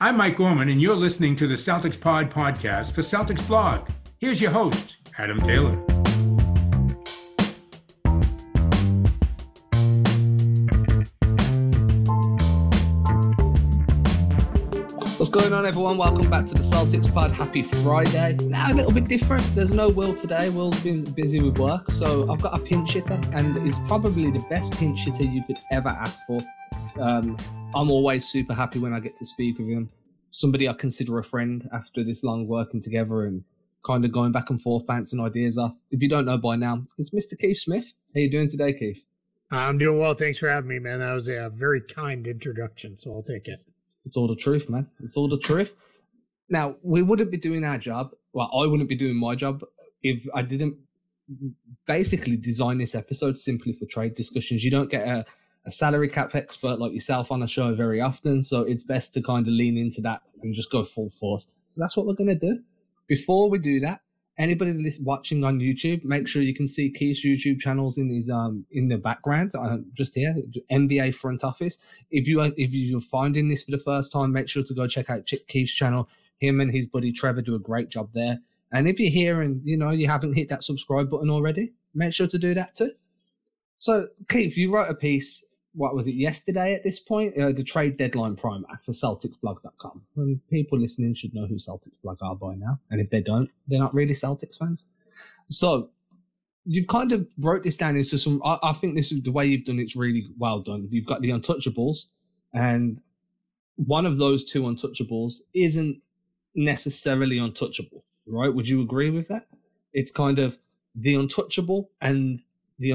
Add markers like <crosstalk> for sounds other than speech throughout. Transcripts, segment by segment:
I'm Mike Gorman, and you're listening to the Celtics Pod podcast for Celtics Blog. Here's your host, Adam Taylor. What's going on, everyone? Welcome back to the Celtics Pod. Happy Friday. Now, a little bit different. There's no Will today. Will's been busy with work, so I've got a pinch hitter, and it's probably the best pinch hitter you could ever ask for. Um, I'm always super happy when I get to speak with him. Somebody I consider a friend after this long working together and kind of going back and forth, bouncing ideas off. If you don't know by now, it's Mr. Keith Smith. How you doing today, Keith? I'm doing well. Thanks for having me, man. That was a uh, very kind introduction, so I'll take it. It's all the truth, man. It's all the truth. Now, we wouldn't be doing our job. Well, I wouldn't be doing my job if I didn't basically design this episode simply for trade discussions. You don't get a a salary cap expert like yourself on a show very often. So it's best to kind of lean into that and just go full force. So that's what we're going to do. Before we do that, anybody watching on YouTube, make sure you can see Keith's YouTube channels in his um in the background, uh, just here, NBA front office. If you are, if you're finding this for the first time, make sure to go check out Chip Keith's channel. Him and his buddy Trevor do a great job there. And if you're here and you know you haven't hit that subscribe button already, make sure to do that too. So Keith, you wrote a piece what was it yesterday at this point? Uh, the trade deadline primer for CelticsBlog.com. And people listening should know who Celtics Blog are by now. And if they don't, they're not really Celtics fans. So you've kind of wrote this down into some. I, I think this is the way you've done it's really well done. You've got the untouchables, and one of those two untouchables isn't necessarily untouchable, right? Would you agree with that? It's kind of the untouchable and the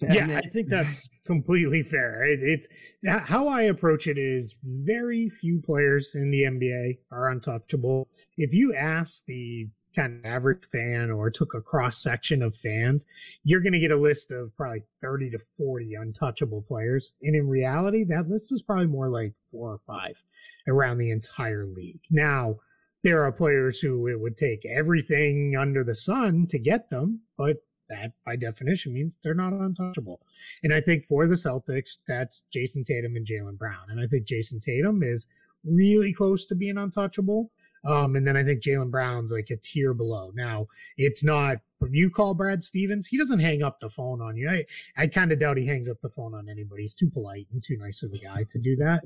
untouchable-ish yeah, I think that's <laughs> completely fair. It, it's how I approach it is very few players in the NBA are untouchable. If you ask the kind of average fan or took a cross section of fans, you're going to get a list of probably 30 to 40 untouchable players. And in reality, that list is probably more like four or five around the entire league. Now, there are players who it would take everything under the sun to get them, but that by definition means they're not untouchable. And I think for the Celtics, that's Jayson Tatum and Jaylen Brown. And I think Jayson Tatum is really close to being untouchable. Um, and then I think Jaylen Brown's like a tier below. Now, it's not when you call Brad Stevens, he doesn't hang up the phone on you. I, I kind of doubt he hangs up the phone on anybody. He's too polite and too nice of a guy to do that.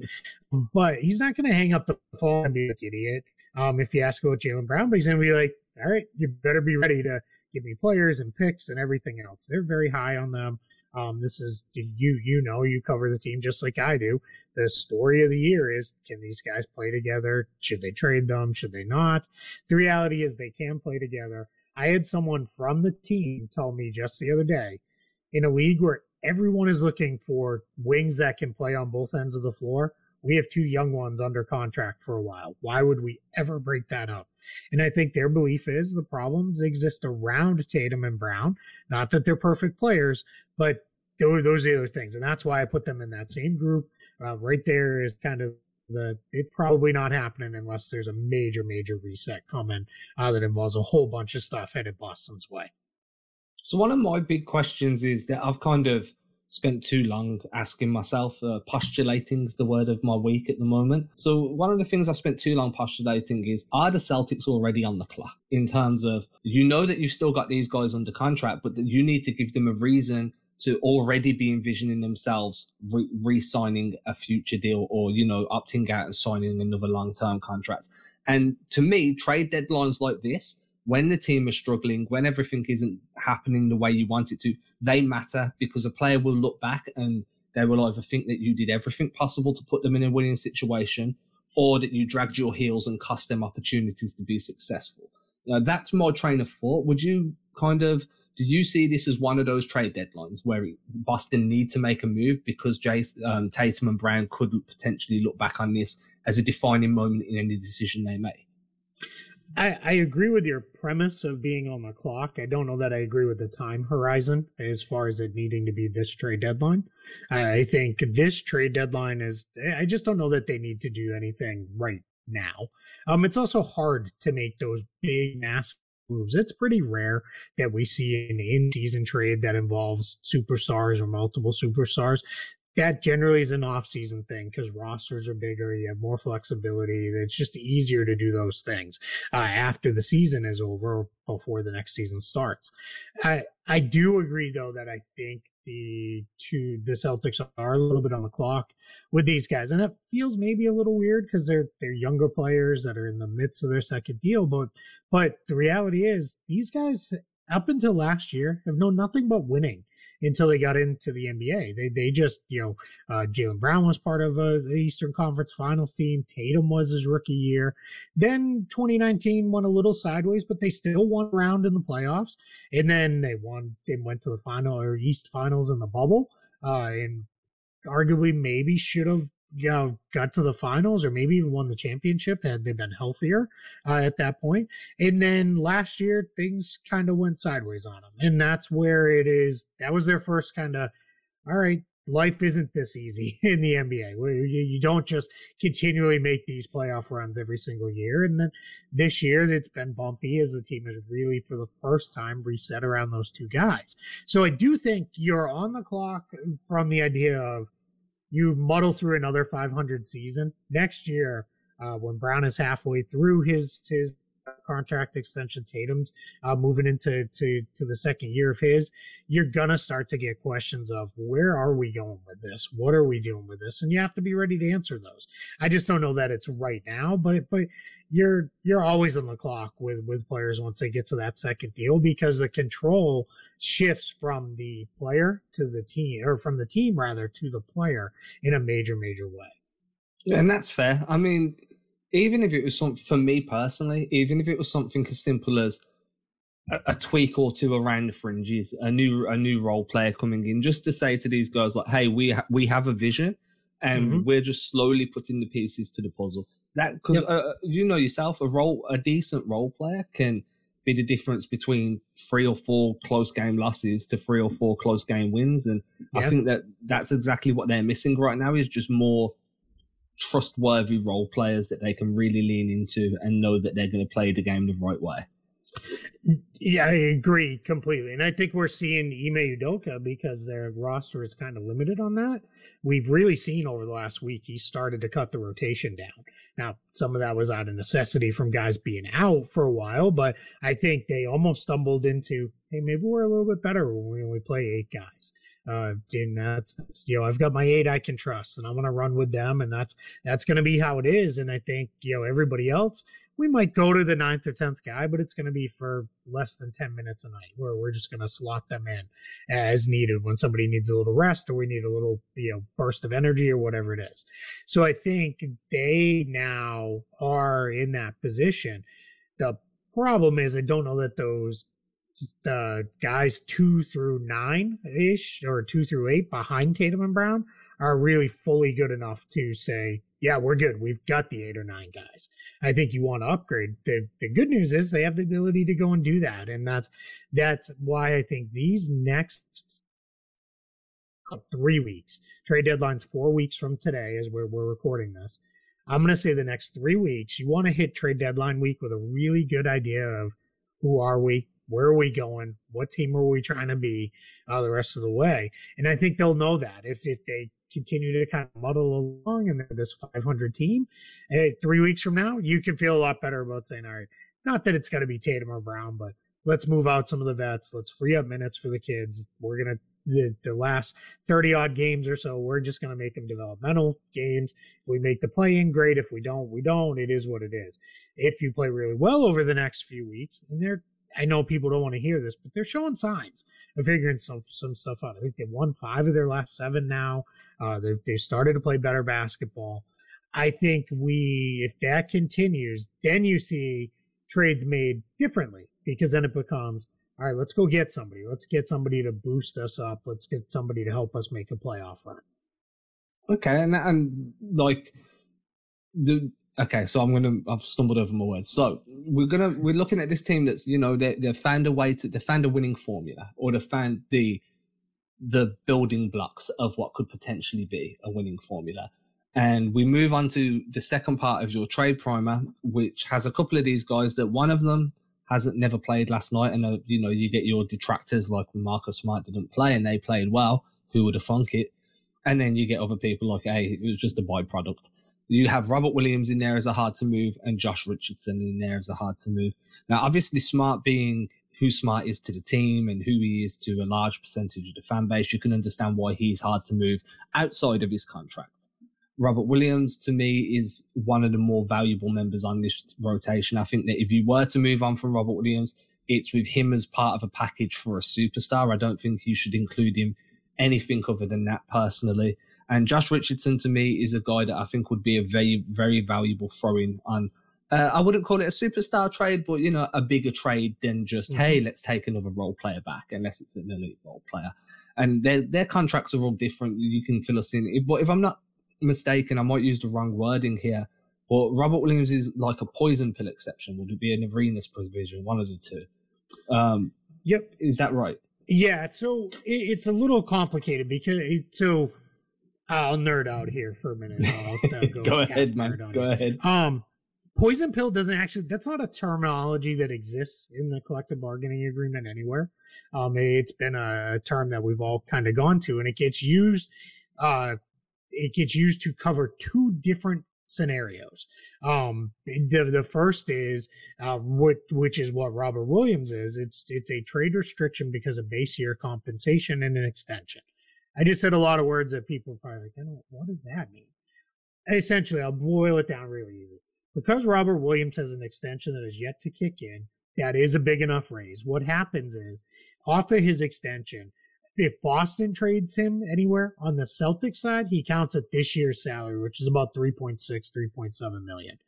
But he's not going to hang up the phone and be like idiot. Um, if you ask about Jaylen Brown, but he's going to be like, all right, you better be ready to give me players and picks and everything else. They're very high on them. Um, this is you you know you cover the team just like I do. The story of the year is can these guys play together? Should they trade them? Should they not? The reality is they can play together. I had someone from the team tell me just the other day in a league where everyone is looking for wings that can play on both ends of the floor. We have two young ones under contract for a while. Why would we ever break that up? And I think their belief is the problems exist around Tatum and Brown. Not that they're perfect players, but those are the other things. And that's why I put them in that same group. Uh, right there is kind of the it's probably not happening unless there's a major, major reset coming uh, that involves a whole bunch of stuff headed Boston's way. So one of my big questions is that I've kind of spent too long asking myself. Uh, postulating is the word of my week at the moment. So one of the things I spent too long postulating is are the Celtics already on the clock in terms of you know that you've still got these guys under contract, but that you need to give them a reason to already be envisioning themselves re signing a future deal or you know opting out and signing another long-term contract. And to me, trade deadlines like this when the team is struggling, when everything isn't happening the way you want it to, they matter because a player will look back and they will either think that you did everything possible to put them in a winning situation or that you dragged your heels and cost them opportunities to be successful. Now, that's my train of thought. Would you kind of, do you see this as one of those trade deadlines where Boston need to make a move because Jayson, um, Tatum and Brown could potentially look back on this as a defining moment in any decision they make? I, I agree with your premise of being on the clock. I don't know that I agree with the time horizon as far as it needing to be this trade deadline. I think this trade deadline is, I just don't know that they need to do anything right now. Um, it's also hard to make those big, massive moves. It's pretty rare that we see an in season trade that involves superstars or multiple superstars that generally is an off-season thing because rosters are bigger. You have more flexibility. It's just easier to do those things uh, after the season is over, before the next season starts. I I do agree though that I think the two the Celtics are a little bit on the clock with these guys, and that feels maybe a little weird because they're they're younger players that are in the midst of their second deal. But but the reality is these guys up until last year have known nothing but winning until they got into the NBA. They they just you know uh, Jaylen Brown was part of a, the Eastern Conference Finals team. Tatum was his rookie year. Then 2019 went a little sideways, but they still won round in the playoffs. And then they won. They went to the final or East Finals in the bubble. Uh, and arguably maybe should have you know, got to the finals or maybe even won the championship had they been healthier uh, at that point. And then last year, things kind of went sideways on them. And that's where it is. That was their first kind of, all right, life isn't this easy <laughs> in the NBA. You don't just continually make these playoff runs every single year. And then this year, it's been bumpy as the team has really, for the first time, reset around those two guys. So I do think you're on the clock from the idea of, you muddle through another 500 season. Next year uh, when Brown is halfway through his his contract extension. Tatum's uh, moving into to to the second year of his. You're gonna start to get questions of where are we going with this? What are we doing with this? And you have to be ready to answer those. I just don't know that it's right now, but but you're you're always on the clock with with players once they get to that second deal because the control shifts from the player to the team or from the team rather to the player in a major major way. And that's fair. I mean, even if it was something for me personally, even if it was something as simple as a, a, tweak or two around the fringes, a new a new role player coming in, just to say to these guys like, "Hey, we ha- we have a vision, and mm-hmm. we're just slowly putting the pieces to the puzzle." That because yep. Uh, you know yourself, a role a decent role player can be the difference between three or four close game losses to three or four close game wins, and yep. I think that that's exactly what they're missing right now is just more trustworthy role players that they can really lean into and know that they're going to play the game the right way. Yeah, I agree completely. And I think we're seeing Ime Udoka because their roster is kind of limited on that. We've really seen over the last week he started to cut the rotation down. Now, some of that was out of necessity from guys being out for a while, but I think they almost stumbled into, hey, maybe we're a little bit better when we only play eight guys. Uh, and that's, that's, you know I've got my eight I can trust, and I'm gonna run with them, and that's that's gonna be how it is. And I think you know everybody else, we might go to the ninth or tenth guy, but it's gonna be for less than ten minutes a night, where we're just gonna slot them in as needed when somebody needs a little rest or we need a little you know burst of energy or whatever it is. So I think they now are in that position. The problem is I don't know that those the guys two through nine ish or two through eight behind Tatum and Brown are really fully good enough to say, yeah, we're good. We've got the eight or nine guys. I think you want to upgrade. The the good news is they have the ability to go and do that. And that's that's why I think these next three weeks, trade deadline's four weeks from today as we're we're recording this. I'm gonna say the next three weeks, you want to hit trade deadline week with a really good idea of who are we, where are we going? What team are we trying to be uh, the rest of the way? And I think they'll know that if, if they continue to kind of muddle along and this 500 team, hey, three weeks from now, you can feel a lot better about saying, all right, not that it's going to be Tatum or Brown, but let's move out some of the vets. Let's free up minutes for the kids. We're going to the, the last 30 odd games or so, we're just going to make them developmental games. If we make the play in, great. If we don't, we don't. It is what it is. If you play really well over the next few weeks, and they're I know people don't want to hear this, but they're showing signs of figuring some some stuff out. I think they've won five of their last seven now. Uh, they've they started to play better basketball. I think we, if that continues, then you see trades made differently because then it becomes all right. Let's go get somebody. Let's get somebody to boost us up. Let's get somebody to help us make a playoff run. Okay, and and like the okay, so I'm gonna I've stumbled over my words. So we're gonna we're looking at this team that's you know they they've found a way to they found a winning formula or they found the the building blocks of what could potentially be a winning formula. And we move on to the second part of your trade primer, which has a couple of these guys that one of them hasn't never played last night, and uh, you know you get your detractors like Marcus Smart didn't play and they played well. Who would have thunk it? And then you get other people like, hey, it was just a byproduct. You have Robert Williams in there as a hard to move and Josh Richardson in there as a hard to move. Now, obviously, Smart being who Smart is to the team and who he is to a large percentage of the fan base, you can understand why he's hard to move outside of his contract. Robert Williams to me is one of the more valuable members on this rotation. I think that if you were to move on from Robert Williams, it's with him as part of a package for a superstar. I don't think you should include him anything other than that personally. And Josh Richardson to me is a guy that I think would be a very, very valuable throw in on. Uh, I wouldn't call it a superstar trade, but you know, a bigger trade than just mm-hmm. hey, let's take another role player back, unless it's an elite role player. And their their contracts are all different. You can fill us in. But if I'm not mistaken, I might use the wrong wording here. But Robert Williams is like a poison pill exception. Would it be an Arenas provision? One of the two. Um, yep. Is that right? Yeah. So it, it's a little complicated because it, so I'll nerd out here for a minute. <laughs> go, go ahead, man. Go ahead. Um, poison pill doesn't actually. That's not a terminology that exists in the collective bargaining agreement anywhere. Um, it's been a term that we've all kind of gone to, and it gets used. Uh, it gets used to cover two different scenarios. Um, the the first is uh, what which is what Robert Williams is. It's it's a trade restriction because of base year compensation and an extension. I just said a lot of words that people probably like, oh, what does that mean? Essentially, I'll boil it down really easy. Because Robert Williams has an extension that is yet to kick in, that is a big enough raise. What happens is, off of his extension, if Boston trades him anywhere on the Celtics side, he counts at this year's salary, which is about 3.6, 3.7 million.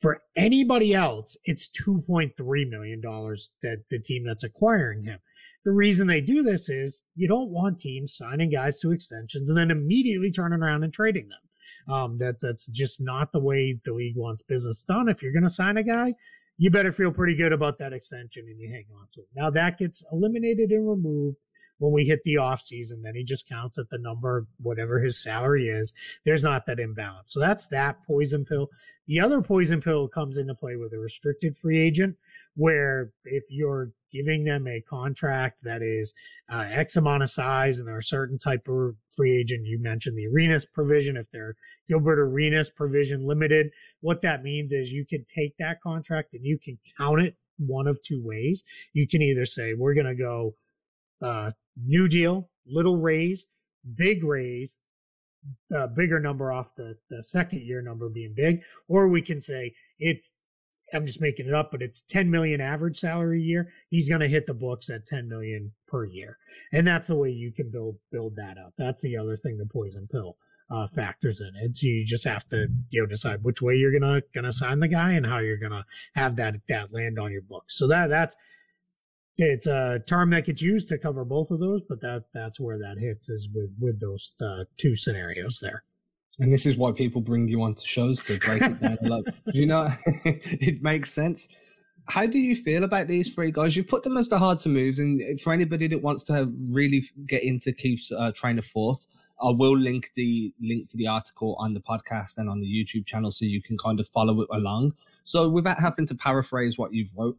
For anybody else, it's 2.3 million dollars that the team that's acquiring him. The reason they do this is you don't want teams signing guys to extensions and then immediately turning around and trading them. Um, that that's just not the way the league wants business done. If you're going to sign a guy, you better feel pretty good about that extension and you hang on to it. Now that gets eliminated and removed when we hit the off season, then he just counts at the number, whatever his salary is. There's not that imbalance. So that's that poison pill. The other poison pill comes into play with a restricted free agent, where if you're giving them a contract that is uh, X amount of size and they're a certain type of free agent, you mentioned the Arenas provision. If they're Gilbert Arenas provision limited, what that means is you can take that contract and you can count it one of two ways. You can either say, we're going to go uh, New Deal, little raise, big raise, uh, bigger number off the, the second year number being big, or we can say it's I'm just making it up, but it's 10 million average salary a year. He's going to hit the books at 10 million per year, and that's the way you can build build that up. That's the other thing the poison pill uh, factors in it. So you just have to you know decide which way you're gonna gonna sign the guy and how you're gonna have that that land on your books. So that that's it's a term that gets used to cover both of those, but that that's where that hits is with with those uh, two scenarios there. And this is why people bring you onto shows to break it down. like, you know, <laughs> it makes sense. How do you feel about these three guys? You've put them as the hard to moves, and for anybody that wants to really get into Keith's uh, train of thought, I will link the link to the article on the podcast and on the YouTube channel so you can kind of follow it along. So without having to paraphrase what you've wrote,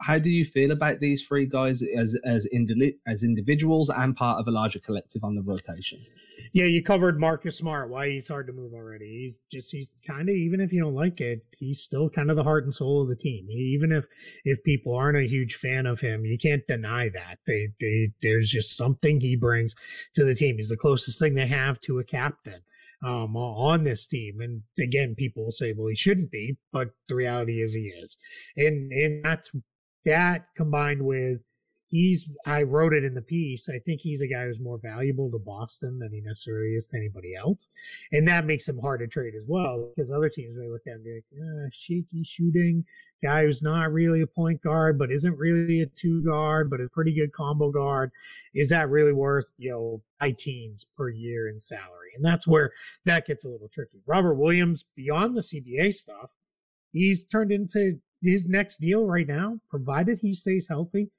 how do you feel about these three guys as as indi- as individuals and part of a larger collective on the rotation? Yeah, you covered Marcus Smart. Why he's hard to move already. He's just he's kind of even if you don't like it, he's still kind of the heart and soul of the team. Even if if people aren't a huge fan of him, you can't deny that. They they there's just something he brings to the team. He's the closest thing they have to a captain um, on this team. And again, people will say, well, he shouldn't be, but the reality is he is. And, and that's that combined with he's I wrote it in the piece. I think he's a guy who's more valuable to Boston than he necessarily is to anybody else. And that makes him hard to trade as well because other teams may look at him and be like, eh, shaky shooting guy who's not really a point guard, but isn't really a two guard, but is pretty good combo guard. Is that really worth, you know, high teens per year in salary? And that's where that gets a little tricky. Robert Williams, beyond the CBA stuff, he's turned into his next deal right now, provided he stays healthy,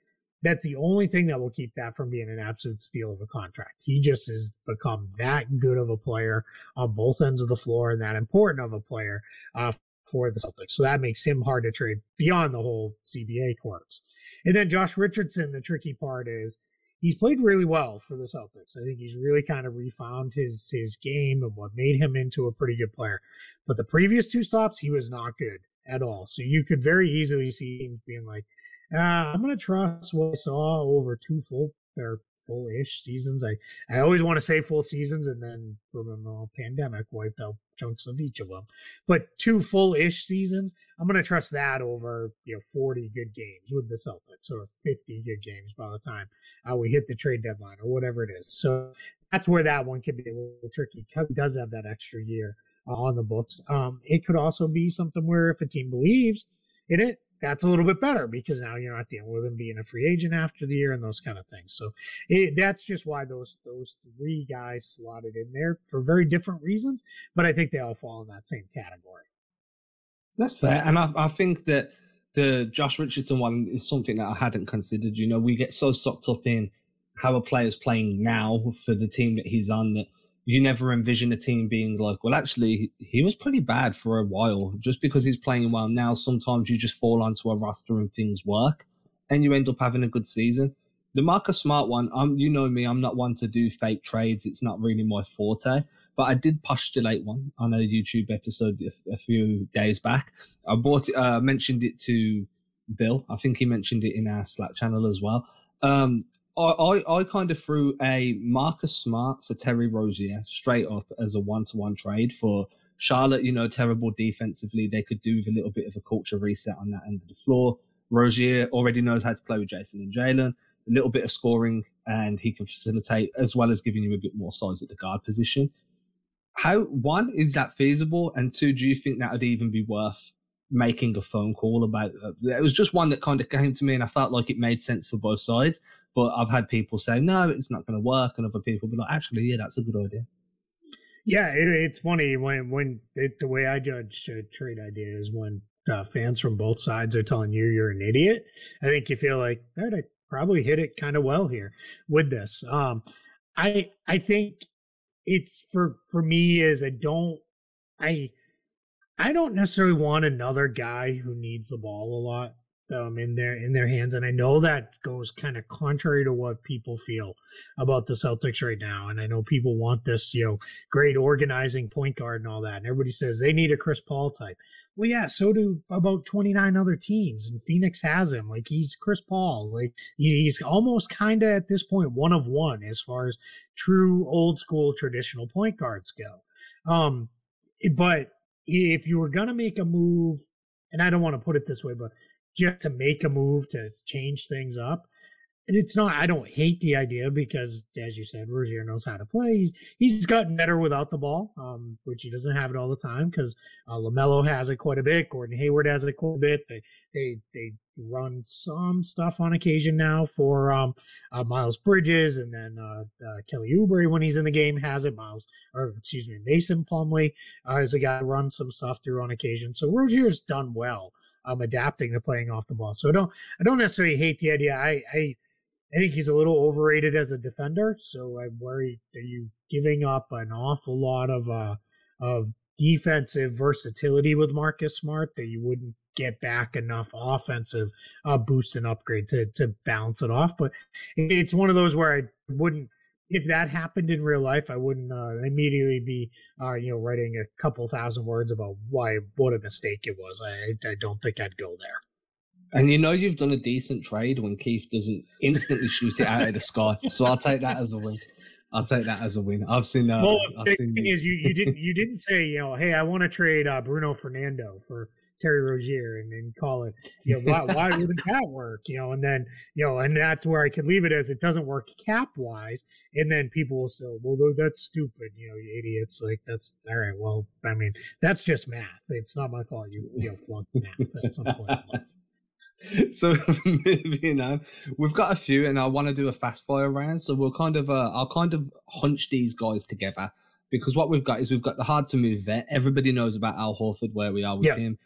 that's the only thing that will keep that from being an absolute steal of a contract. He just has become that good of a player on both ends of the floor and that important of a player uh, for the Celtics. So that makes him hard to trade beyond the whole CBA quirks. And then Josh Richardson, the tricky part is he's played really well for the Celtics. I think he's really kind of refound his his game and what made him into a pretty good player. But the previous two stops, he was not good at all. So you could very easily see him being like, uh, I'm to trust what I saw over two full or full-ish seasons. I, I always want to say full seasons, and then the pandemic wiped out chunks of each of them. But two full-ish seasons, I'm to trust that over you know 40 good games with the Celtics, or 50 good games by the time uh, we hit the trade deadline, or whatever it is. So that's where that one could be a little tricky because it does have that extra year uh, on the books. Um, it could also be something where if a team believes in it, that's a little bit better because now you're not dealing with him being a free agent after the year and those kind of things. So it, that's just why those those three guys slotted in there for very different reasons, but I think they all fall in that same category. That's fair, and I, I think that the Josh Richardson one is something that I hadn't considered. You know, we get so sucked up in how a player's playing now for the team that he's on that you never envision a team being like, well, actually, he was pretty bad for a while. Just because he's playing well now, sometimes you just fall onto a roster and things work, and you end up having a good season. The Marcus Smart one, I'm, you know me, I'm not one to do fake trades. It's not really my forte. But I did postulate one on a YouTube episode a, a few days back. I bought it, uh, mentioned it to Bill. I think he mentioned it in our Slack channel as well. Um, I, I, kind of threw a Marcus Smart for Terry Rozier straight up as a one to one trade for Charlotte. You know, terrible defensively. They could do with a little bit of a culture reset on that end of the floor. Rozier already knows how to play with Jayson and Jaylen. A little bit of scoring, and he can facilitate as well as giving you a bit more size at the guard position. How one is that feasible, and two, do you think that would even be worth making a phone call about uh, it was just one that kind of came to me and I felt like it made sense for both sides. But I've had people say, no, it's not going to work. And other people be like, actually, yeah, that's a good idea. Yeah, it, it's funny when, when it, the way I judge trade idea is when uh, fans from both sides are telling you you're an idiot. I think you feel like, right, I probably hit it kind of well here with this. Um, I, I think it's for, for me is I don't, I, I don't necessarily want another guy who needs the ball a lot um, in their in their hands, and I know that goes kind of contrary to what people feel about the Celtics right now. And I know people want this, you know, great organizing point guard and all that. And everybody says they need a Chris Paul type. Well, yeah, so do about twenty nine other teams, and Phoenix has him. Like he's Chris Paul. Like he's almost kind of at this point one of one as far as true old school traditional point guards go. Um, but if you were going to make a move, and I don't want to put it this way, but just to make a move to change things up, and it's not. I don't hate the idea because, as you said, Rozier knows how to play. He's he's gotten better without the ball, um, which he doesn't have it all the time because uh, LaMelo has it quite a bit. Gordon Hayward has it quite a bit. They they they run some stuff on occasion now for um, uh, Miles Bridges, and then uh, uh, Kelly Oubre when he's in the game has it. Miles, or excuse me, Mason Plumlee uh, is a guy run some stuff through on occasion. So Rozier's done well um, adapting to playing off the ball. So I don't I don't necessarily hate the idea. I I I think he's a little overrated as a defender, so I worry that you giving up an awful lot of uh of defensive versatility with Marcus Smart that you wouldn't get back enough offensive uh, boost and upgrade to to balance it off. But it's one of those where I wouldn't if that happened in real life, I wouldn't uh, immediately be, uh, you know, writing a couple thousand words about why what a mistake it was. I I don't think I'd go there. And you know you've done a decent trade when Keith doesn't instantly shoot it out of the sky. So I'll take that as a win. I'll take that as a win. I've seen. Uh, well, I've the seen... thing is, you, you didn't you didn't say you know, hey, I want to trade uh, Bruno Fernando for Terry Rozier and then call it. You know, why why <laughs> wouldn't that work? You know, and then you know, and that's where I could leave it as it doesn't work cap wise, and then people will say, well, that's stupid. You know, you idiots. Like that's all right. Well, I mean, that's just math. It's not my fault. You you know, flunked math at some point <laughs> so <laughs> moving on, we've got a few, and I want to do a fast fire round. So we'll kind of, uh, I'll kind of hunch these guys together because what we've got is we've got the hard to move vet. Everybody knows about Al Horford, where we are with him.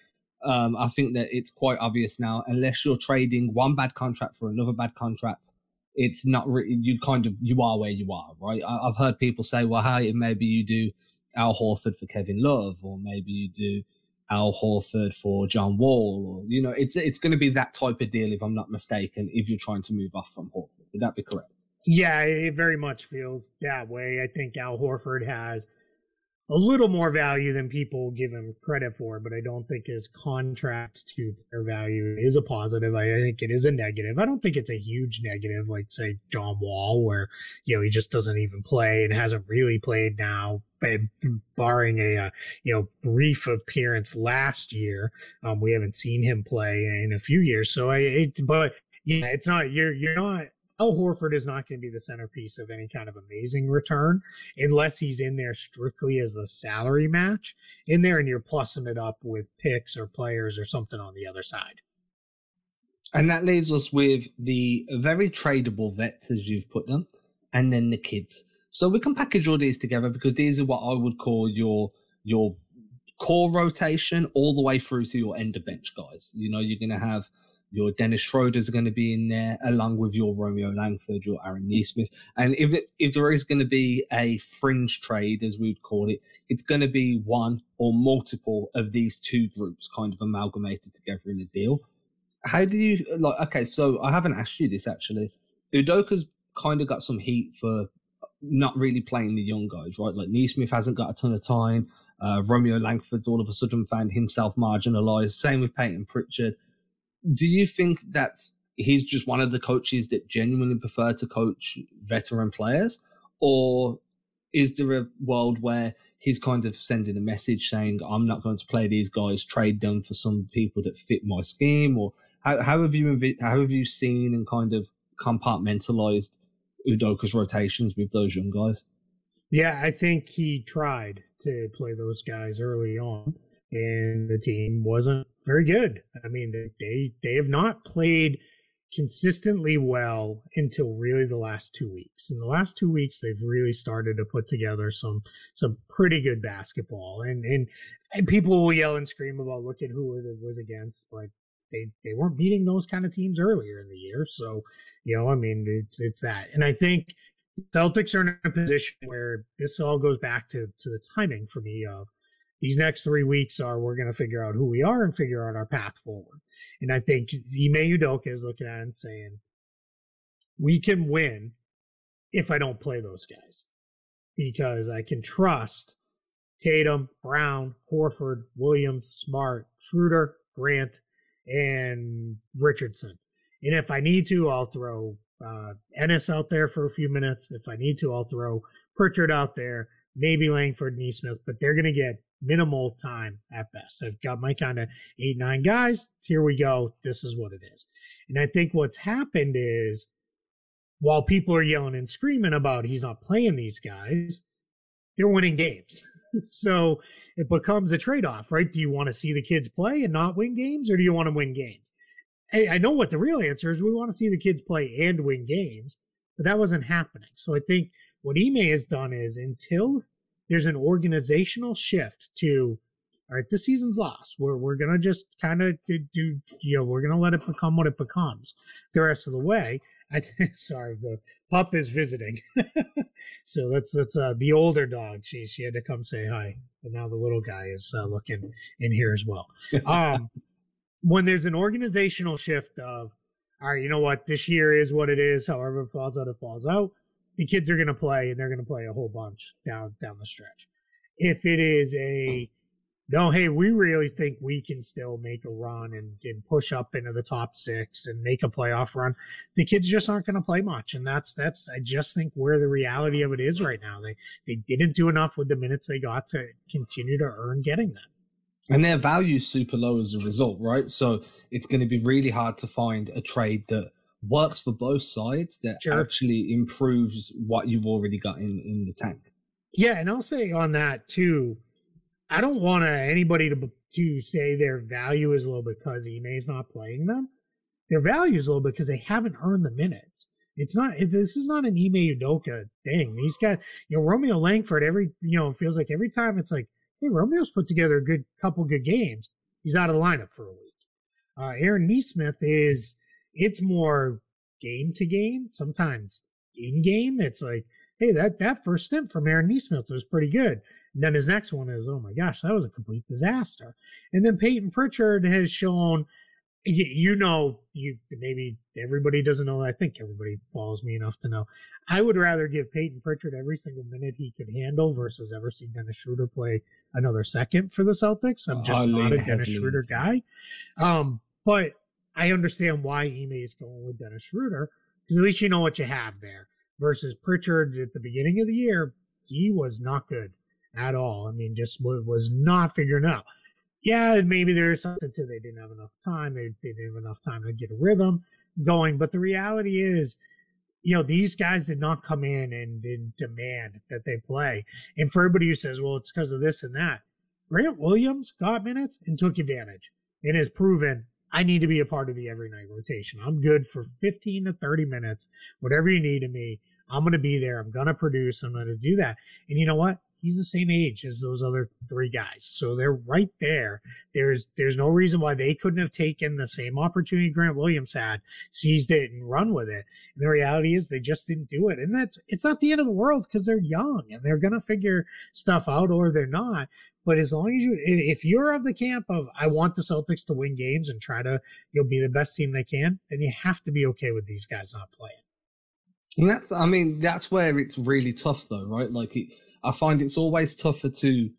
Um, I think that it's quite obvious now. Unless you're trading one bad contract for another bad contract, it's not really. You kind of you are where you are, right? I, have heard people say, "Well, hey, maybe you do Al Horford for Kevin Love, or maybe you do." Al Horford for John Wall, or you know, it's it's going to be that type of deal if I'm not mistaken. If you're trying to move off from Horford, would that be correct? Yeah, it very much feels that way. I think Al Horford has a little more value than people give him credit for, but I don't think his contract to player value is a positive. I think it is a negative. I don't think it's a huge negative, like say John Wall, where you know he just doesn't even play and hasn't really played now, barring a uh, you know brief appearance last year. Um, we haven't seen him play in a few years, so I. It, but yeah, it's not you're you're not Al Horford is not going to be the centerpiece of any kind of amazing return unless he's in there strictly as the salary match in there and you're plussing it up with picks or players or something on the other side. And that leaves us with the very tradable vets, as you've put them, and then the kids. So we can package all these together because these are what I would call your your core rotation all the way through to your end of bench guys. You know, you're going to have your Dennis Schroeder's going to be in there, along with your Romeo Langford, your Aaron Nesmith. And if it, if there is going to be a fringe trade, as we'd call it, it's going to be one or multiple of these two groups kind of amalgamated together in a deal. How do you like? Okay, so I haven't asked you this actually. Udoka's kind of got some heat for not really playing the young guys, right? Like Nesmith hasn't got a ton of time. Uh, Romeo Langford's all of a sudden found himself marginalized. Same with Payton Pritchard do you think that's he's just one of the coaches that genuinely prefer to coach veteran players, or is there a world where he's kind of sending a message saying, "I'm not going to play these guys, trade them for some people that fit my scheme"? Or how, how have you how have you seen and kind of compartmentalized Udoka's rotations with those young guys? Yeah, I think he tried to play those guys early on and the team wasn't very good. I mean, they they have not played consistently well until really the last two weeks. In the last two weeks, they've really started to put together some some pretty good basketball. And and, and people will yell and scream about look at who it was against, but they they weren't beating those kind of teams earlier in the year. So you know, I mean, it's it's that. And I think Celtics are in a position where this all goes back to to the timing for me of these next three weeks are we're going to figure out who we are and figure out our path forward. And I think Ime Udoka is looking at it and saying, we can win if I don't play those guys because I can trust Tatum, Brown, Horford, Williams, Smart, Schroeder, Grant, and Richardson. And if I need to, I'll throw uh, Enes out there for a few minutes. If I need to, I'll throw Pritchard out there, maybe Langford, Nesmith, but they're going to get minimal time at best. I've got my kind of eight, nine guys. Here we go. This is what it is. And I think what's happened is while people are yelling and screaming about he's not playing these guys, they're winning games. <laughs> so it becomes a trade off, right? Do you want to see the kids play and not win games, or do you want to win games? Hey, I know what the real answer is. We want to see the kids play and win games, but that wasn't happening. So I think what Ime has done is until there's an organizational shift to all right, this season's lost. We're we're gonna just kind of do, do, you know we're gonna let it become what it becomes the rest of the way. I think <laughs> sorry, the pup is visiting, <laughs> so that's that's uh, the older dog. She she had to come say hi, and now the little guy is uh, looking in here as well. Um, <laughs> when there's an organizational shift of all right, you know what, this year is what it is. However it falls out, it falls out the kids are going to play and they're going to play a whole bunch down down the stretch. If it is a no, hey, we really think we can still make a run and, and push up into the top six and make a playoff run. The kids just aren't going to play much, and that's that's I just think where the reality of it is right now. They they didn't do enough with the minutes they got to continue to earn getting them. And their value's super low as a result, right? So it's going to be really hard to find a trade that works for both sides that sure. actually improves what you've already got in in the tank. Yeah, and I'll say on that too, I don't want anybody to to say their value is low because Ime's not playing them. Their value is low because they haven't earned the minutes. It's not. This is not an Ime Udoka thing. These guys, you know, Romeo Langford. Every you know, feels like every time it's like, hey, Romeo's put together a good couple good games. He's out of the lineup for a week. Uh, Aaron Nesmith is it's more game to game. Sometimes in game, it's like, hey, that that first stint from Aaron Nesmith was pretty good. And then his next one is, oh my gosh, that was a complete disaster. And then Payton Pritchard has shown you, know, you maybe everybody doesn't know. I think everybody follows me enough to know. I would rather give Payton Pritchard every single minute he could handle versus ever see Dennis Schroeder play another second for the Celtics. I'm just not a Dennis Schroeder guy. Um, but I understand why Ime is going with Dennis Schroeder because at least you know what you have there. Versus Pritchard at the beginning of the year, he was not good at all. I mean, just was not figuring out yeah, maybe there's something to they didn't have enough time. They, they didn't have enough time to get a rhythm going. But the reality is, you know, these guys did not come in and, and demand that they play. And for everybody who says, well, it's because of this and that, Grant Williams got minutes and took advantage and has proven I need to be a part of the every night rotation. I'm good for 15 to 30 minutes, whatever you need of me. I'm going to be there. I'm going to produce. I'm going to do that. And you know what? he's the same age as those other three guys. So they're right there. There's there's no reason why they couldn't have taken the same opportunity Grant Williams had, seized it and run with it. And the reality is they just didn't do it. And that's it's not the end of the world because they're young and they're gonna figure stuff out or they're not. But as long as you, if you're of the camp of I want the Celtics to win games and try to you'll be the best team they can, then you have to be okay with these guys not playing. And that's, I mean, that's where it's really tough, though, right? Like, it, I find it's always tougher to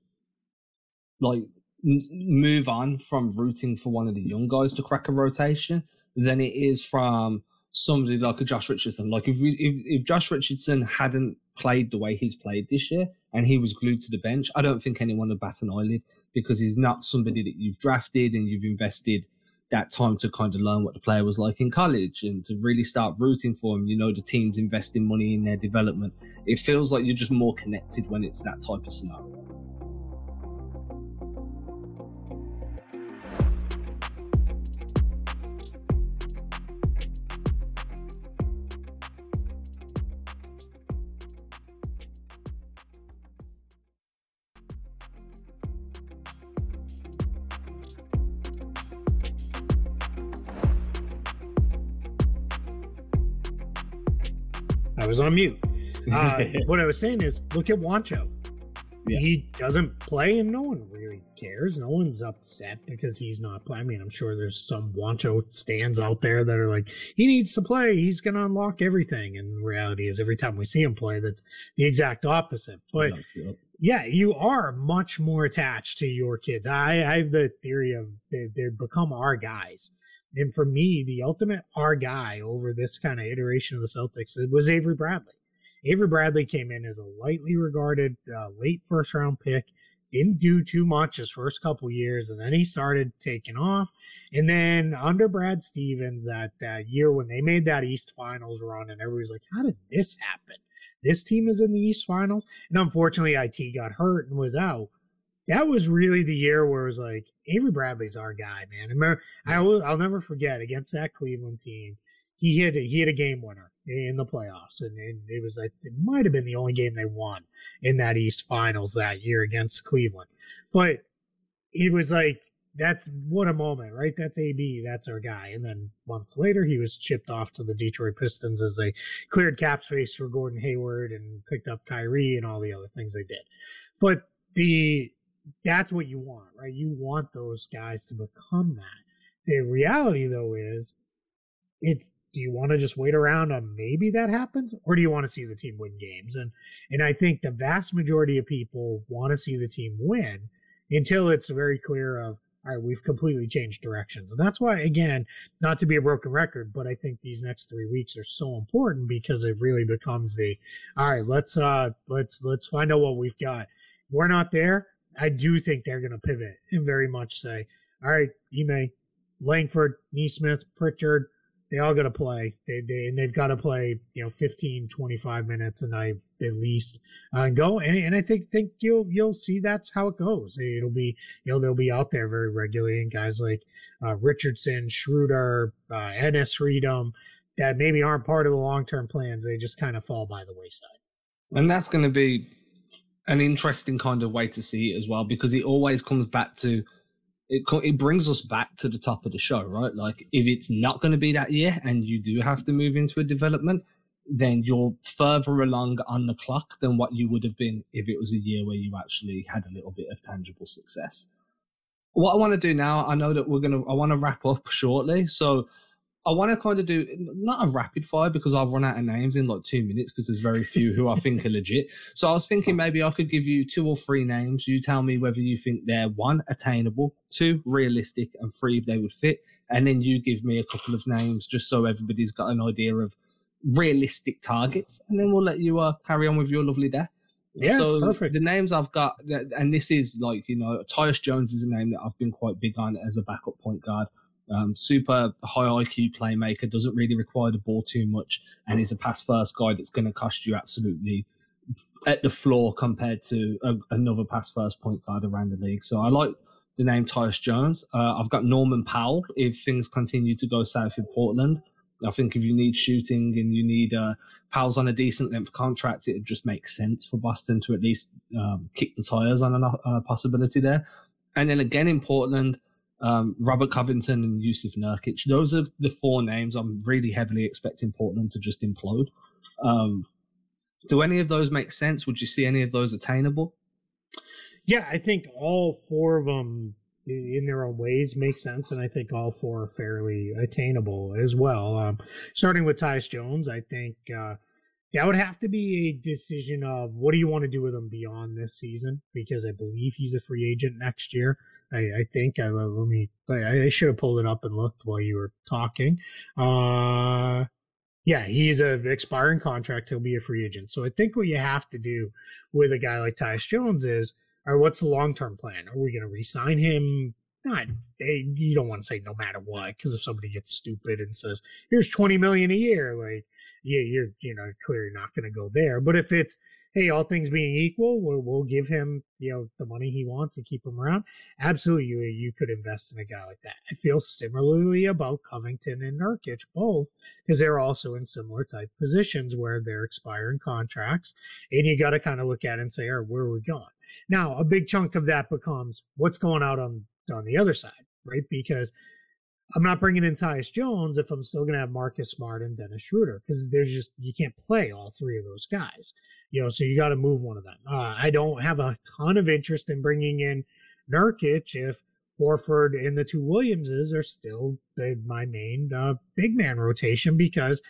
like move on from rooting for one of the young guys to crack a rotation than it is from somebody like a Josh Richardson. Like if we, if, if Josh Richardson hadn't played the way he's played this year and he was glued to the bench, I don't think anyone would bat an eyelid because he's not somebody that you've drafted and you've invested that time to kind of learn what the player was like in college and to really start rooting for him. You know, the team's investing money in their development. It feels like you're just more connected when it's that type of scenario. Was on mute. <laughs> Uh, what I was saying is, look at Juancho. Yeah. He doesn't play, and no one really cares. No one's upset because he's not playing. I mean, I'm sure there's some Juancho stands out there that are like, he needs to play. He's going to unlock everything. And reality is, every time we see him play, that's the exact opposite. But yeah, you are much more attached to your kids. I, I have the theory of they, they become our guys. And for me, the ultimate R guy over this kind of iteration of the Celtics was Avery Bradley. Avery Bradley came in as a lightly regarded uh, late first round pick. Didn't do too much his first couple years, and then he started taking off. And then under Brad Stevens, that that year when they made that East Finals run, and everybody's like, "How did this happen? This team is in the East Finals." And unfortunately, it got hurt and was out that was really the year where it was like Avery Bradley's our guy, man. I remember, I will, I'll never forget against that Cleveland team. He hit a, he hit a game winner in the playoffs, and, and it was like it might have been the only game they won in that East Finals that year against Cleveland. But it was like that's what a moment, right? That's AB, that's our guy. And then months later, he was chipped off to the Detroit Pistons as they cleared cap space for Gordon Hayward and picked up Kyrie and all the other things they did. But the that's what you want, right? You want those guys to become that. The reality, though, is it's do you want to just wait around on maybe that happens, or do you want to see the team win games? And and I think the vast majority of people want to see the team win until it's very clear of all right, we've completely changed directions. And that's why, again, not to be a broken record, but I think these next three weeks are so important because it really becomes the all right, let's uh let's let's find out what we've got. If we're not there, I do think they're going to pivot and very much say, all right, Ime, Langford, Nesmith, Pritchard, they all got to play. They, they and they've got to play, you know, 15, 25 minutes a night at least, uh, and go. And, and I think think you'll you'll see that's how it goes. It'll be you know they'll be out there very regularly, and guys like uh, Richardson, Schroeder, uh, Enes Freedom, that maybe aren't part of the long term plans. They just kind of fall by the wayside. And that's going to be an interesting kind of way to see it as well because it always comes back to it it brings us back to the top of the show right like if it's not going to be that year and you do have to move into a development then you're further along on the clock than what you would have been if it was a year where you actually had a little bit of tangible success what I want to do now, I know that we're gonna. I want to wrap up shortly, so I want to kind of do not a rapid fire because I've run out of names in like two minutes because there's very few who I think are legit. So I was thinking maybe I could give you two or three names. You tell me whether you think they're one attainable, two realistic, and three if they would fit. And then you give me a couple of names just so everybody's got an idea of realistic targets. And then we'll let you uh, carry on with your lovely day. Yeah, so perfect. the names I've got, and this is like you know, Tyus Jones is a name that I've been quite big on as a backup point guard. Um, super high IQ playmaker, doesn't really require the ball too much, and he's a pass first guy that's going to cost you absolutely at the floor compared to a, another pass first point guard around the league. So I like the name Tyus Jones. Uh, I've got Norman Powell if things continue to go south in Portland. I think if you need shooting and you need uh, Powell's on a decent length contract, it just makes sense for Boston to at least um, kick the tires on, an, on a possibility there. And then again in Portland, um, Robert Covington and Jusuf Nurkic. Those are the four names I'm really heavily expecting Portland to just implode. Um, do any of those make sense? Would you see any of those attainable? Yeah, I think all four of them in their own ways make sense, and I think all four are fairly attainable as well. Um, starting with Tyus Jones, I think uh, that would have to be a decision of what do you want to do with him beyond this season, because I believe he's a free agent next year. I, I think I let me. I, I should have pulled it up and looked while you were talking. Uh, yeah, he's an expiring contract. He'll be a free agent. So I think what you have to do with a guy like Tyus Jones is, or what's the long term plan? Are we going to re-sign him? Not, you don't want to say no matter what, because if somebody gets stupid and says, "Here's twenty million a year," like, yeah, you're you know clearly not going to go there. But if it's hey, all things being equal, we'll, we'll give him you know the money he wants and keep him around. Absolutely, you you could invest in a guy like that. I feel similarly about Covington and Nurkic both because they're also in similar type positions where they're expiring contracts, and you got to kind of look at it and say, "All right, where are we going?" Now, a big chunk of that becomes what's going out on on the other side, right? Because I'm not bringing in Tyus Jones if I'm still going to have Marcus Smart and Dennis Schroeder because there's just you can't play all three of those guys, you know. So you got to move one of them. Uh, I don't have a ton of interest in bringing in Nurkic if Horford and the two Williamses are still the, my main uh, big man rotation because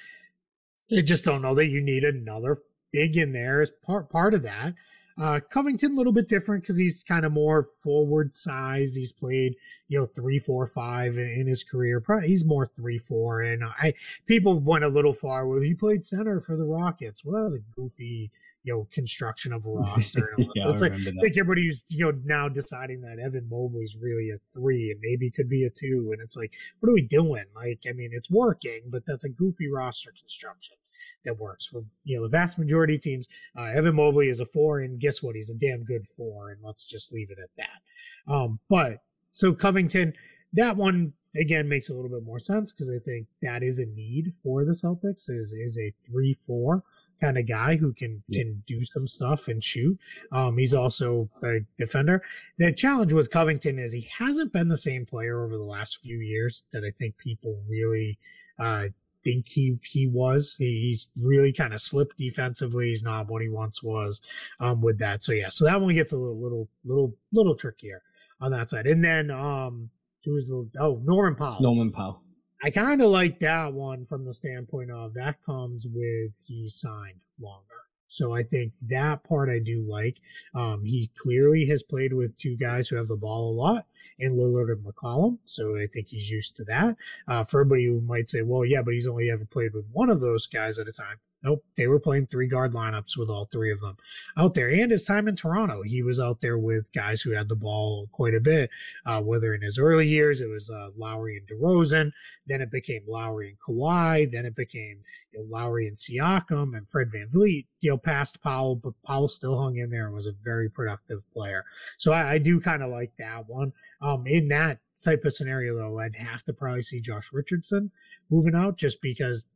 I just don't know that you need another big in there as part part of that. Uh, Covington a little bit different because he's kind of more forward sized. He's played you know three, four, five in, in his career. Probably he's more three, four. And I people went a little far with he played center for the Rockets. Well, that was a goofy you know construction of a <laughs> roster. yeah, it's like like everybody's you know now deciding that Evan Mobley's really a three and maybe could be a two, and it's like what are we doing? Like I mean, it's working, but that's a goofy roster construction that works for you know the vast majority of teams. Uh, Evan Mobley is a four, and guess what? He's a damn good four, and let's just leave it at that. Um, but so Covington, that one again makes a little bit more sense because I think that is a need for the Celtics is is a three four kind of guy who can yeah. can do some stuff and shoot. Um, he's also a defender. The challenge with Covington is he hasn't been the same player over the last few years that I think people really uh, think he he was. He, he's really kind of slipped defensively. He's not what he once was um, with that. So yeah, so that one gets a little little little little trickier on that side. And then um, who was the oh Norman Powell. Norman Powell. I kind of like that one from the standpoint of that comes with he signed longer. So I think that part I do like. Um, he clearly has played with two guys who have the ball a lot in Lillard and McCollum. So I think he's used to that. Uh, for everybody who might say, well, yeah, but he's only ever played with one of those guys at a time. Nope, they were playing three guard lineups with all three of them out there. And his time in Toronto, he was out there with guys who had the ball quite a bit. Uh, whether in his early years it was uh, Lowry and DeRozan, then it became Lowry and Kawhi, then it became you know, Lowry and Siakam and Fred VanVleet. You know, past Powell, but Powell still hung in there and was a very productive player. So I, I do kind of like that one. Um, in that type of scenario, though, I'd have to probably see Josh Richardson moving out just because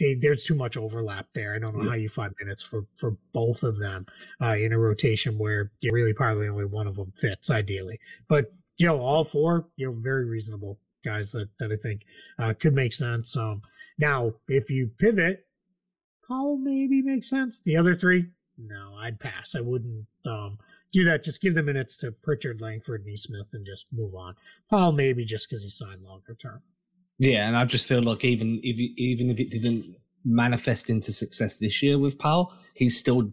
they, there's too much overlap there. I don't know how you find minutes for for both of them uh, in a rotation where you really probably only one of them fits ideally. But you know, all four, you know, very reasonable guys that that I think uh, could make sense. Um, now, if you pivot, Powell maybe makes sense. The other three, no, I'd pass. I wouldn't um, do that. Just give the minutes to Pritchard, Langford, Nesmith, and just move on. Powell maybe just because he signed longer term. Yeah, and I just feel like even if even if it didn't manifest into success this year with Powell, he's still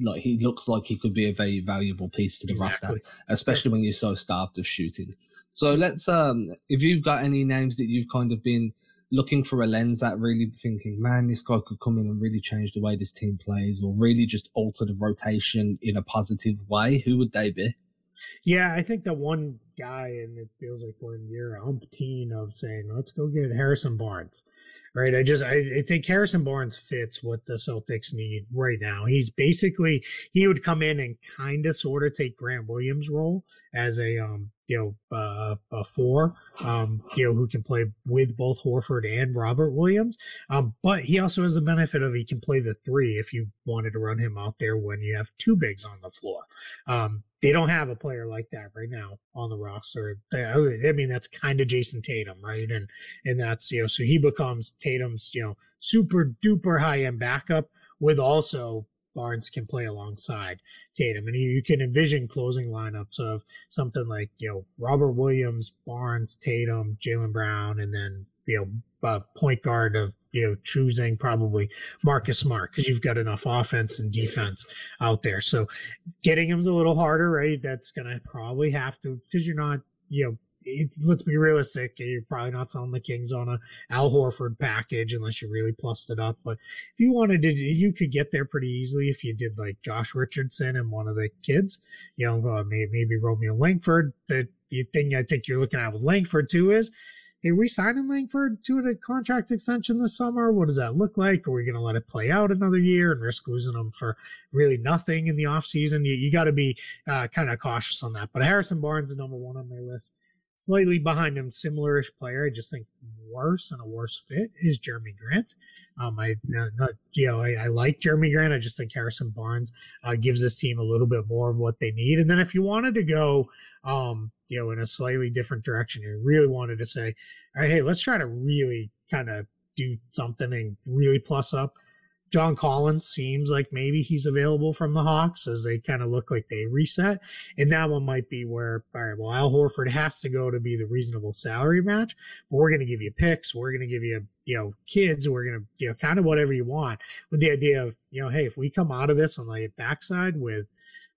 like he looks like he could be a very valuable piece to the exactly. roster, especially when you're so starved of shooting. So let's um if you've got any names that you've kind of been looking for a lens at really thinking, man, this guy could come in and really change the way this team plays or really just alter the rotation in a positive way, who would they be? Yeah, I think the one guy, and it feels like in year umpteen of saying, let's go get Harrison Barnes right? I just I, I, think Harrison Barnes fits what the Celtics need right now. He's basically he would come in and kind of sort of take Grant Williams' role as a um you know uh, a four um you know who can play with both Horford and Robert Williams. Um, but he also has the benefit of he can play the three if you wanted to run him out there when you have two bigs on the floor. Um, they don't have a player like that right now on the roster. I mean, that's kind of Jayson Tatum, right? And and that's you know, so he becomes Tatum's you know super duper high end backup with also Barnes can play alongside Tatum, and you, you can envision closing lineups of something like you know Robert Williams, Barnes, Tatum, Jaylen Brown, and then you know uh, point guard of you know choosing probably Marcus Smart because you've got enough offense and defense out there. So getting him's a little harder, right? That's gonna probably have to because you're not you know it's let's be realistic. You're probably not selling the Kings on a Al Horford package unless you really plussed it up. But if you wanted to, you could get there pretty easily if you did like Josh Richardson and one of the kids. You know, uh, maybe, maybe Romeo Langford. The, thing I think you're looking at with Langford too is Hey, we signing Langford to a contract extension this summer? What does that look like? Are we going to let it play out another year and risk losing him for really nothing in the offseason? You, you got to be uh, kind of cautious on that. But Harrison Barnes is number one on my list slightly behind him, similar-ish player. I just think worse and a worse fit is Jerami Grant. Um, I not, not you know I, I, like Jerami Grant. I just think Harrison Barnes uh, gives this team a little bit more of what they need. And then if you wanted to go, um, you know, in a slightly different direction, you really wanted to say, all right, hey, let's try to really kind of do something and really plus up. John Collins seems like maybe he's available from the Hawks as they kind of look like they reset. And that one might be where, all right, well, Al Horford has to go to be the reasonable salary match, but we're going to give you picks. We're going to give you, you know, kids. We're going to, you know, kind of whatever you want with the idea of, you know, hey, if we come out of this on the backside with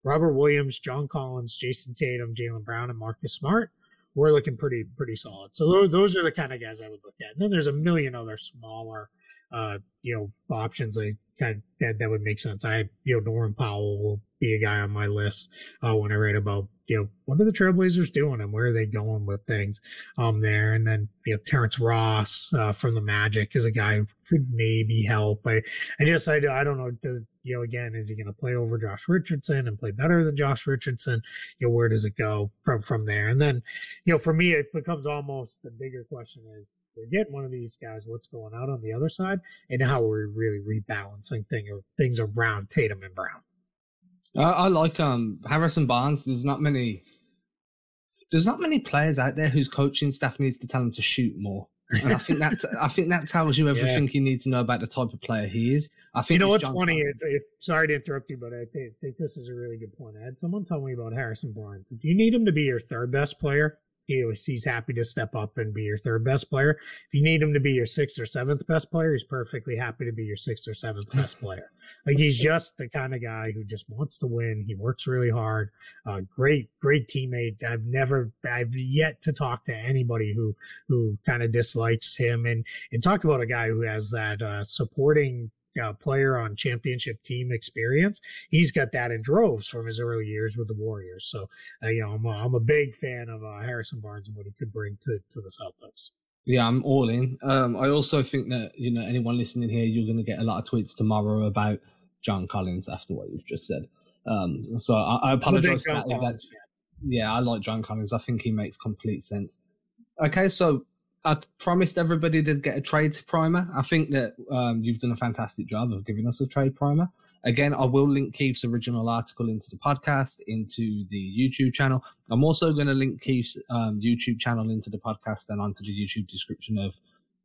Robert Williams, John Collins, Jayson Tatum, Jaylen Brown, and Marcus Smart, we're looking pretty, pretty solid. So those, those are the kind of guys I would look at. And then there's a million other smaller, uh, you know, options like kind of, that that would make sense. I, you know, Norman Powell will be a guy on my list uh, when I write about you know what are the Trailblazers doing and where are they going with things um there, and then you know Terrence Ross uh, from the Magic is a guy who could maybe help. I I just I, I don't know does you know again is he going to play over Josh Richardson and play better than Josh Richardson? You know where does it go from from there? And then you know for me it becomes almost the bigger question is we're getting one of these guys what's going out on the other side and how are we're really rebalancing thing things around Tatum and Brown. I, I like um Harrison Barnes. There's not many. There's not many players out there whose coaching staff needs to tell them to shoot more. And I think that I think that tells you <laughs> everything yeah. you need to know about the type of player he is. I think you know what's John funny. If, if, sorry to interrupt you, but I think, think, this is a really good point. I had someone tell me about Harrison Barnes. If you need him to be your third best player, he's happy to step up and be your third best player. If you need him to be your sixth or seventh best player, he's perfectly happy to be your sixth or seventh best player. <laughs> Like he's just the kind of guy who just wants to win. He works really hard. Uh, great, great teammate. I've never, I've yet to talk to anybody who who kind of dislikes him. And and talk about a guy who has that uh, supporting uh, player on championship team experience. He's got that in droves from his early years with the Warriors. So, uh, you know, I'm a, I'm a big fan of uh, Harrison Barnes and what he could bring to, to the Celtics. Yeah, I'm all in. Um, I also think that, you know, anyone listening here, you're going to get a lot of tweets tomorrow about John Collins after what you've just said. Um, so I, I apologize for that. that yeah, I like John Collins. I think he makes complete sense. Okay, so I promised everybody to get a trade primer. I think that um, you've done a fantastic job of giving us a trade primer. Again, I will link Keith's original article into the podcast, into the YouTube channel. I'm also going to link Keith's um, YouTube channel into the podcast and onto the YouTube description of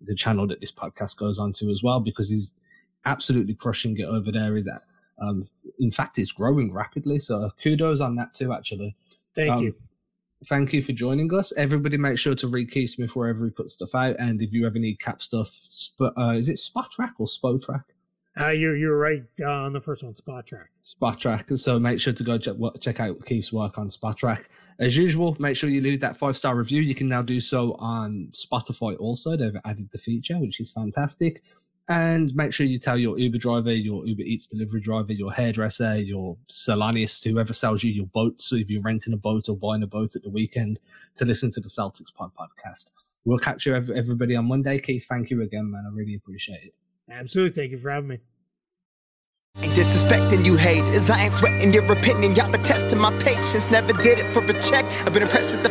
the channel that this podcast goes on to as well, because he's absolutely crushing it over there. Is that, Um, in fact, it's growing rapidly. So kudos on that too, actually. Thank um, you. Thank you for joining us. Everybody, make sure to read Keith Smith wherever he puts stuff out. And if you ever need cap stuff, sp- uh, is it Spot Track or Spo Track? Uh, you're you're right uh, on the first one, Spotrac. Spot Track. So make sure to go check check out Keith's work on Spotrac. As usual, make sure you leave that five star review. You can now do so on Spotify. Also, they've added the feature, which is fantastic. And make sure you tell your Uber driver, your Uber Eats delivery driver, your hairdresser, your salonist, whoever sells you your boat. So if you're renting a boat or buying a boat at the weekend, to listen to the Celtics Pod podcast. We'll catch you everybody on Monday. Keith, thank you again, man. I really appreciate it. Absolutely. Thank you for having me. Ain't disrespecting you haters, I ain't sweating your opinion. Y'all been testing my patience, never did it for a check. I've been impressed with the